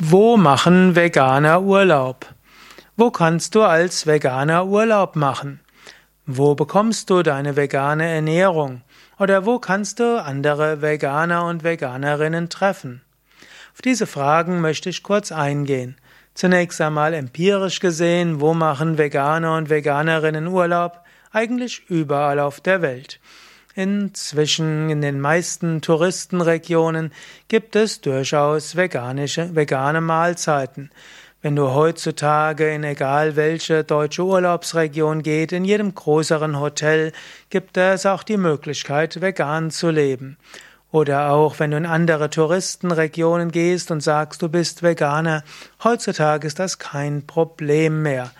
Wo machen Veganer Urlaub? Wo kannst du als Veganer Urlaub machen? Wo bekommst du deine vegane Ernährung? Oder wo kannst du andere Veganer und Veganerinnen treffen? Auf diese Fragen möchte ich kurz eingehen. Zunächst einmal empirisch gesehen, wo machen Veganer und Veganerinnen Urlaub? Eigentlich überall auf der Welt. Inzwischen in den meisten Touristenregionen gibt es durchaus veganische, vegane Mahlzeiten. Wenn du heutzutage in egal welche deutsche Urlaubsregion geht, in jedem größeren Hotel gibt es auch die Möglichkeit, vegan zu leben. Oder auch wenn du in andere Touristenregionen gehst und sagst, du bist Veganer, heutzutage ist das kein Problem mehr.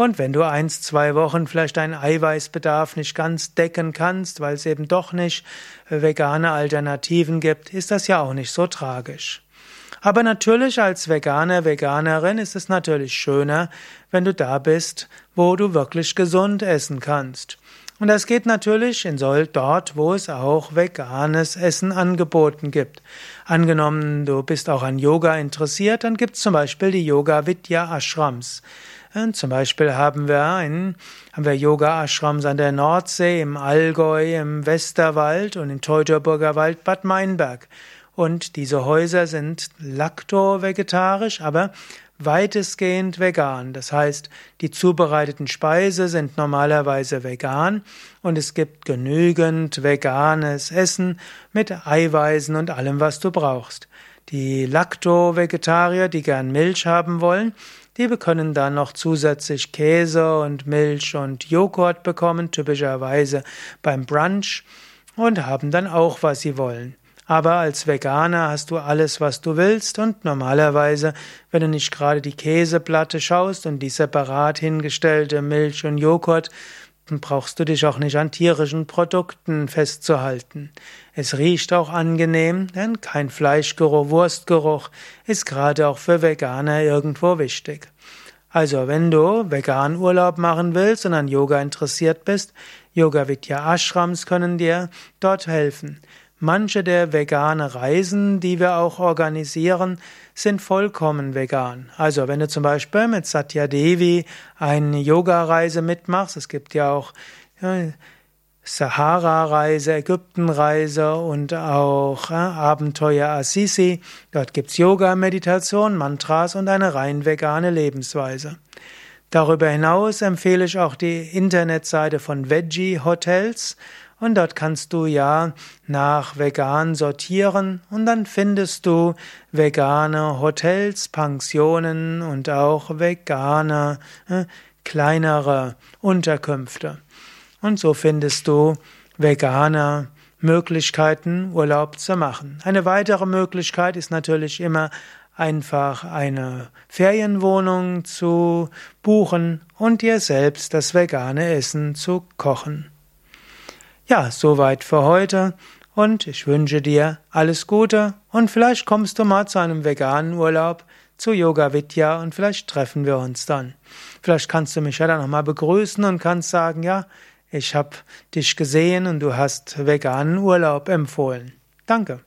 Und wenn du eins, zwei Wochen vielleicht deinen Eiweißbedarf nicht ganz decken kannst, weil es eben doch nicht äh, vegane Alternativen gibt, ist das ja auch nicht so tragisch. Aber natürlich als Veganer, Veganerin ist es natürlich schöner, wenn du da bist, wo du wirklich gesund essen kannst. Und das geht natürlich in Soll dort, wo es auch veganes Essen angeboten gibt. Angenommen, du bist auch an Yoga interessiert, dann gibt es zum Beispiel die Yoga Vidya Ashrams. Und zum Beispiel haben wir ein, haben wir Yoga Ashrams an der Nordsee, im Allgäu, im Westerwald und im Teutoburger Wald Bad Meinberg. Und diese Häuser sind lakto-vegetarisch, aber weitestgehend vegan. Das heißt, die zubereiteten Speise sind normalerweise vegan und es gibt genügend veganes Essen mit Eiweißen und allem, was du brauchst. Die Lacto-Vegetarier, die gern Milch haben wollen, die können dann noch zusätzlich Käse und Milch und Joghurt bekommen, typischerweise beim Brunch, und haben dann auch, was sie wollen. Aber als Veganer hast du alles, was du willst und normalerweise, wenn du nicht gerade die Käseplatte schaust und die separat hingestellte Milch und Joghurt, dann brauchst du dich auch nicht an tierischen Produkten festzuhalten. Es riecht auch angenehm, denn kein Fleischgeruch, Wurstgeruch ist gerade auch für Veganer irgendwo wichtig. Also, wenn du vegan Urlaub machen willst und an Yoga interessiert bist, Yoga Vidya Ashrams können dir dort helfen. Manche der vegane Reisen, die wir auch organisieren, sind vollkommen vegan. Also wenn du zum Beispiel mit Satya Devi eine Yoga-Reise mitmachst, es gibt ja auch ja, Sahara-Reise, Ägypten-Reise und auch äh, Abenteuer Assisi. Dort gibt's Yoga, Meditation, Mantras und eine rein vegane Lebensweise. Darüber hinaus empfehle ich auch die Internetseite von Veggie Hotels und dort kannst du ja nach vegan sortieren und dann findest du vegane Hotels, Pensionen und auch vegane äh, kleinere Unterkünfte. Und so findest du vegane Möglichkeiten, Urlaub zu machen. Eine weitere Möglichkeit ist natürlich immer einfach eine Ferienwohnung zu buchen und dir selbst das vegane Essen zu kochen. Ja, soweit für heute und ich wünsche dir alles Gute und vielleicht kommst du mal zu einem veganen Urlaub zu Yoga Vidya und vielleicht treffen wir uns dann. Vielleicht kannst du mich ja dann nochmal begrüßen und kannst sagen, ja, ich habe dich gesehen und du hast veganen Urlaub empfohlen. Danke.